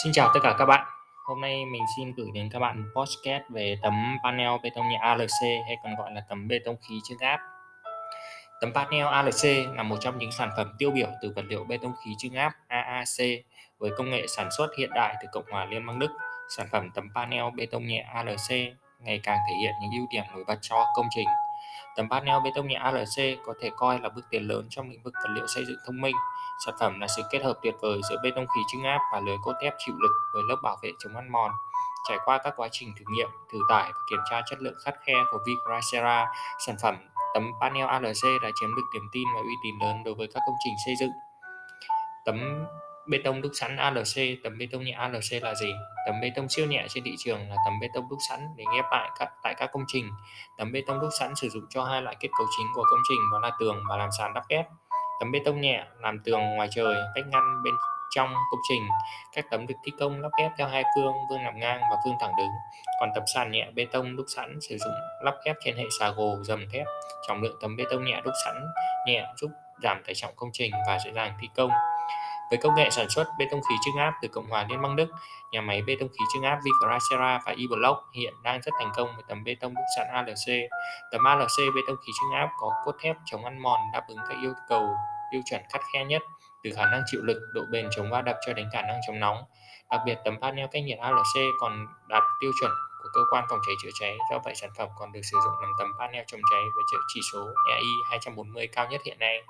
Xin chào tất cả các bạn. Hôm nay mình xin gửi đến các bạn podcast về tấm panel bê tông nhẹ ALC hay còn gọi là tấm bê tông khí trưng áp. Tấm panel ALC là một trong những sản phẩm tiêu biểu từ vật liệu bê tông khí trưng áp AAC với công nghệ sản xuất hiện đại từ Cộng hòa Liên bang Đức. Sản phẩm tấm panel bê tông nhẹ ALC ngày càng thể hiện những ưu điểm nổi bật cho công trình. Tấm panel bê tông nhẹ ALC có thể coi là bước tiến lớn trong lĩnh vực vật liệu xây dựng thông minh Sản phẩm là sự kết hợp tuyệt vời giữa bê tông khí trưng áp và lưới cốt thép chịu lực với lớp bảo vệ chống ăn mòn. Trải qua các quá trình thử nghiệm, thử tải và kiểm tra chất lượng khắt khe của Vicracera, sản phẩm tấm panel ALC đã chiếm được niềm tin và uy tín lớn đối với các công trình xây dựng. Tấm bê tông đúc sẵn ALC, tấm bê tông nhẹ ALC là gì? Tấm bê tông siêu nhẹ trên thị trường là tấm bê tông đúc sẵn để ghép lại các tại các công trình. Tấm bê tông đúc sẵn sử dụng cho hai loại kết cấu chính của công trình đó là tường và làm sàn đắp ghép. Tấm bê tông nhẹ làm tường ngoài trời cách ngăn bên trong công trình. Các tấm được thi công lắp ghép theo hai phương, phương nằm ngang và phương thẳng đứng. Còn tấm sàn nhẹ bê tông đúc sẵn sử dụng lắp ghép trên hệ xà gồ dầm thép. Trọng lượng tấm bê tông nhẹ đúc sẵn nhẹ giúp giảm tải trọng công trình và dễ dàng thi công. Với công nghệ sản xuất bê tông khí trưng áp từ Cộng hòa Liên bang Đức, nhà máy bê tông khí trưng áp Vicracera và E-Block hiện đang rất thành công với tấm bê tông đúc sẵn ALC. Tấm ALC bê tông khí trưng áp có cốt thép chống ăn mòn đáp ứng các yêu cầu tiêu chuẩn khắt khe nhất từ khả năng chịu lực, độ bền chống va đập cho đến khả năng chống nóng. Đặc biệt tấm panel cách nhiệt ALC còn đạt tiêu chuẩn của cơ quan phòng cháy chữa cháy, do vậy sản phẩm còn được sử dụng làm tấm panel chống cháy với chỉ số EI 240 cao nhất hiện nay.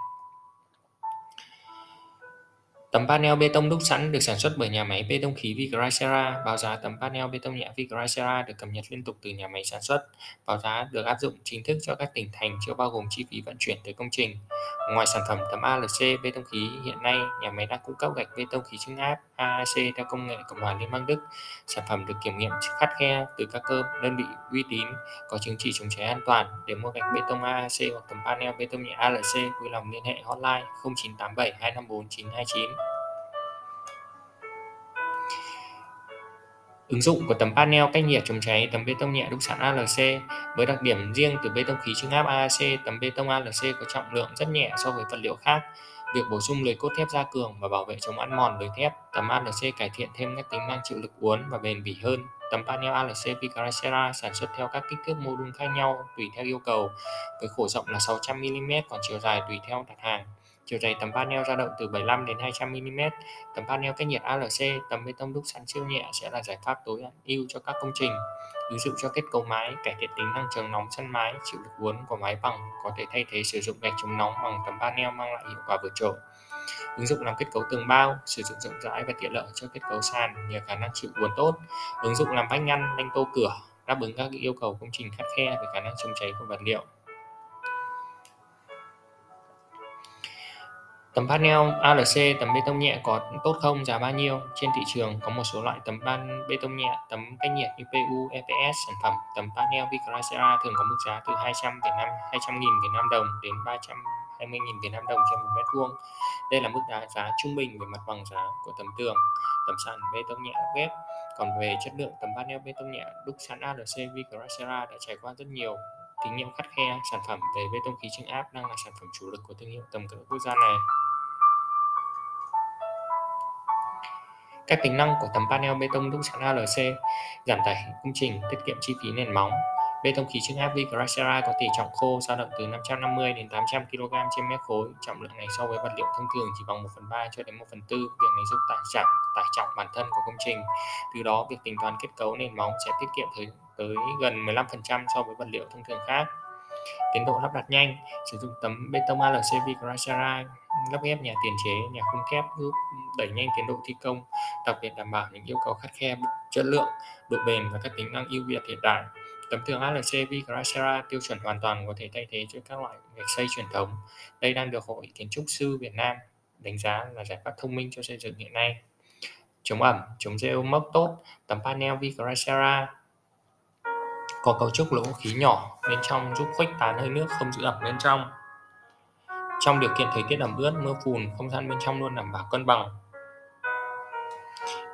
Tấm panel bê tông đúc sẵn được sản xuất bởi nhà máy bê tông khí Vigracera. Báo giá tấm panel bê tông nhẹ Vigracera được cập nhật liên tục từ nhà máy sản xuất. Báo giá được áp dụng chính thức cho các tỉnh thành, chưa bao gồm chi phí vận chuyển tới công trình. Ngoài sản phẩm tấm ALC bê tông khí hiện nay, nhà máy đang cung cấp gạch bê tông khí trưng áp AAC theo công nghệ Cộng hòa Liên bang Đức. Sản phẩm được kiểm nghiệm khắt khe từ các cơ đơn vị uy tín có chứng chỉ chống cháy an toàn. Để mua gạch bê tông AAC hoặc tấm panel bê tông nhẹ ALC, vui lòng liên hệ hotline 0987 254 929. Ứng dụng của tấm panel cách nhiệt chống cháy tấm bê tông nhẹ đúc sẵn ALC với đặc điểm riêng từ bê tông khí trưng áp AAC, tấm bê tông ALC có trọng lượng rất nhẹ so với vật liệu khác. Việc bổ sung lưới cốt thép gia cường và bảo vệ chống ăn mòn lưới thép, tấm ALC cải thiện thêm các tính năng chịu lực uốn và bền bỉ hơn. Tấm panel ALC Vicracera sản xuất theo các kích thước mô đun khác nhau tùy theo yêu cầu, với khổ rộng là 600 mm còn chiều dài tùy theo đặt hàng. Chiều dày tấm panel dao động từ 75 đến 200 mm. Tấm panel cách nhiệt ALC, tấm bê tông đúc sẵn siêu nhẹ sẽ là giải pháp tối ưu cho các công trình. Ứng dụng cho kết cấu mái, cải thiện tính năng chống nóng sân mái, chịu lực uốn của mái bằng, có thể thay thế sử dụng gạch chống nóng bằng tấm panel mang lại hiệu quả vượt trội. Ứng dụng làm kết cấu tường bao, sử dụng rộng rãi và tiện lợi cho kết cấu sàn nhờ khả năng chịu uốn tốt. Ứng dụng làm vách ngăn, đanh tô cửa, đáp ứng các yêu cầu công trình khắt khe về khả năng chống cháy của vật liệu. Tấm panel ALC tấm bê tông nhẹ có tốt không, giá bao nhiêu? Trên thị trường có một số loại tấm ban bê tông nhẹ, tấm cách nhiệt như PU, EPS sản phẩm tấm panel Vicracera thường có mức giá từ 200 đến Nam 200 000 Việt Nam đồng đến 320 000 Việt Nam đồng trên một mét vuông. Đây là mức giá giá trung bình về mặt bằng giá của tấm tường, tấm sàn bê tông nhẹ ghép. Còn về chất lượng tấm panel bê tông nhẹ đúc sẵn ALC Vicracera đã trải qua rất nhiều kinh nghiệm khắt khe sản phẩm về bê tông khí trưng áp đang là sản phẩm chủ lực của thương hiệu tầm cỡ quốc gia này. Các tính năng của tấm panel bê tông đúc sẵn ALC giảm tải công trình, tiết kiệm chi phí nền móng. Bê tông khí trưng áp Vicracera có tỷ trọng khô dao động từ 550 đến 800 kg trên mét khối. Trọng lượng này so với vật liệu thông thường chỉ bằng 1 phần 3 cho đến 1 phần 4. Việc này giúp tải giảm tải trọng bản thân của công trình. Từ đó, việc tính toán kết cấu nền móng sẽ tiết kiệm tới, tới gần 15% so với vật liệu thông thường khác. Tiến độ lắp đặt nhanh, sử dụng tấm bê tông ALC Vicracera lắp ghép nhà tiền chế, nhà khung thép giúp đẩy nhanh tiến độ thi công, đặc biệt đảm bảo những yêu cầu khắt khe, chất lượng, độ bền và các tính năng ưu việt hiện đại. Tấm tường ALC Vigracera tiêu chuẩn hoàn toàn có thể thay thế cho các loại gạch xây truyền thống. Đây đang được Hội Kiến trúc sư Việt Nam đánh giá là giải pháp thông minh cho xây dựng hiện nay. Chống ẩm, chống rêu mốc tốt, tấm panel Vigracera có cấu trúc lỗ khí nhỏ bên trong giúp khuếch tán hơi nước không giữ ẩm bên trong. Trong điều kiện thời tiết ẩm ướt, mưa phùn, không gian bên trong luôn đảm bảo cân bằng.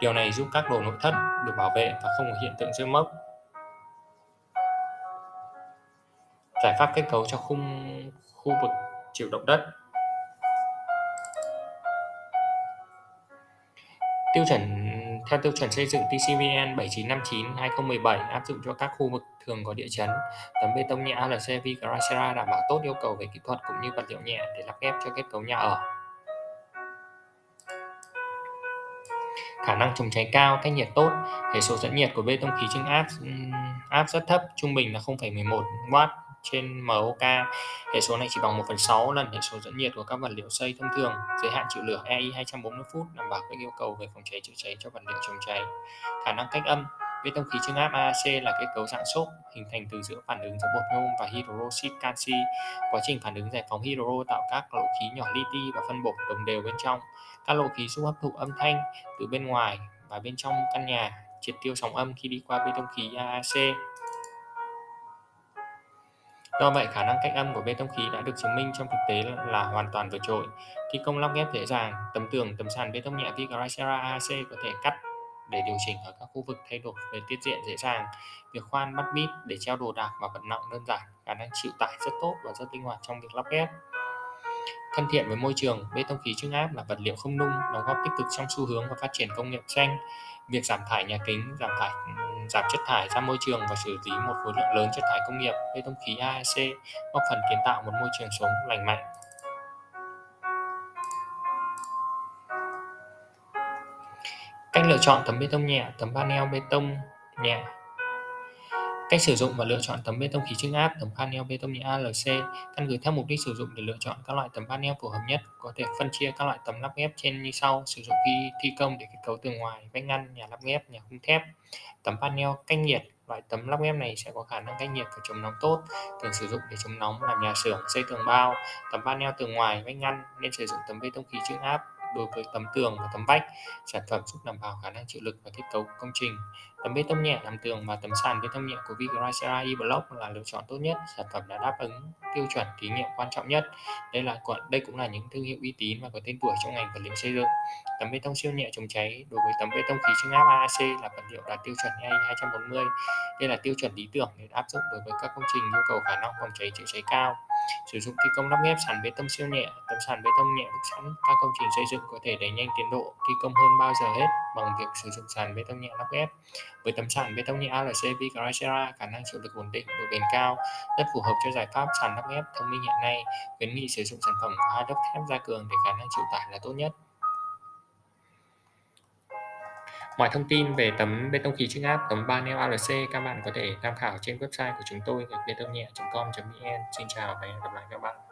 Điều này giúp các đồ nội thất được bảo vệ và không có hiện tượng rơi mốc. Giải pháp kết cấu cho khung khu vực chịu động đất. Tiêu chuẩn Theo tiêu chuẩn xây dựng TCVN 7959-2017 áp dụng cho các khu vực thường có địa chấn, tấm bê tông nhẹ ALC Vigracera đảm bảo tốt yêu cầu về kỹ thuật cũng như vật liệu nhẹ để lắp ghép cho kết cấu nhà ở. Khả năng chống cháy cao, cách nhiệt tốt, hệ số dẫn nhiệt của bê tông khí trưng áp áp rất thấp, trung bình là 0,11 W trên MOK. Hệ số này chỉ bằng 1 phần 6 lần hệ số dẫn nhiệt của các vật liệu xây thông thường. Giới hạn chịu lửa EI 240 phút đảm bảo các yêu cầu về phòng cháy chữa cháy cho vật liệu chống cháy. Khả năng cách âm Bê tông khí trưng áp AAC là kết cấu dạng xốp hình thành từ giữa phản ứng giữa bột nhôm và hydroxit canxi. Quá trình phản ứng giải phóng hydro tạo các lỗ khí nhỏ li ti và phân bột đồng đều bên trong. Các lỗ khí giúp hấp thụ âm thanh từ bên ngoài và bên trong căn nhà, triệt tiêu sóng âm khi đi qua bê tông khí AAC. Do vậy, khả năng cách âm của bê tông khí đã được chứng minh trong thực tế là, là hoàn toàn vượt trội. Thi công lắp ghép dễ dàng, tấm tường, tấm sàn bê tông nhẹ Vigoracera AAC có thể cắt để điều chỉnh ở các khu vực thay đổi về tiết diện dễ dàng. Việc khoan bắt mít để treo đồ đạc và vật nặng đơn giản, khả năng chịu tải rất tốt và rất linh hoạt trong việc lắp ghép. Thân thiện với môi trường, bê tông khí trưng áp là vật liệu không nung, đóng góp tích cực trong xu hướng và phát triển công nghiệp xanh. Việc giảm thải nhà kính, giảm thải giảm chất thải ra môi trường và xử lý một khối lượng lớn chất thải công nghiệp, bê tông khí AEC góp phần kiến tạo một môi trường sống lành mạnh. Cách lựa chọn tấm bê tông nhẹ, tấm panel bê tông nhẹ Cách sử dụng và lựa chọn tấm bê tông khí trưng áp, tấm panel bê tông nhẹ ALC căn cứ theo mục đích sử dụng để lựa chọn các loại tấm panel phù hợp nhất, có thể phân chia các loại tấm lắp ghép trên như sau, sử dụng khi thi công để kết cấu tường ngoài, vách ngăn, nhà lắp ghép, nhà khung thép. Tấm panel cách nhiệt, loại tấm lắp ghép này sẽ có khả năng cách nhiệt và chống nóng tốt, thường sử dụng để chống nóng làm nhà xưởng, xây tường bao. Tấm panel tường ngoài, vách ngăn nên sử dụng tấm bê tông khí trưng áp đối với tấm tường và tấm vách. Sản phẩm giúp đảm bảo khả năng chịu lực và kết cấu công trình. Tấm bê tông nhẹ làm tường và tấm sàn bê tông nhẹ của Vigoracera E-Block là lựa chọn tốt nhất. Sản phẩm đã đáp ứng tiêu chuẩn thí nghiệm quan trọng nhất. Đây là đây cũng là những thương hiệu uy tín và có tên tuổi trong ngành vật liệu xây dựng. Tấm bê tông siêu nhẹ chống cháy đối với tấm bê tông khí trưng áp AAC là vật liệu đạt tiêu chuẩn EI 240. Đây là tiêu chuẩn lý tưởng để áp dụng đối với các công trình yêu cầu khả năng phòng cháy chữa cháy cao sử dụng thi công lắp ghép sàn bê tông siêu nhẹ tấm sàn bê tông nhẹ đúc sẵn. Các công trình xây dựng có thể đẩy nhanh tiến độ, thi công hơn bao giờ hết bằng việc sử dụng sàn bê tông nhẹ lắp ghép. Với tấm sàn bê tông nhẹ ALC Vigracera khả năng chịu lực ổn định, độ bền cao, rất phù hợp cho giải pháp sàn lắp ghép thông minh hiện nay. Khuyến nghị sử dụng sản phẩm có hai lớp thép gia cường để khả năng chịu tải là tốt nhất. Mọi thông tin về tấm bê tông khí trưng áp, tấm panel ALC các bạn có thể tham khảo trên website của chúng tôi gạch bê tông nhẹ.com.vn. Xin chào và hẹn gặp lại các bạn.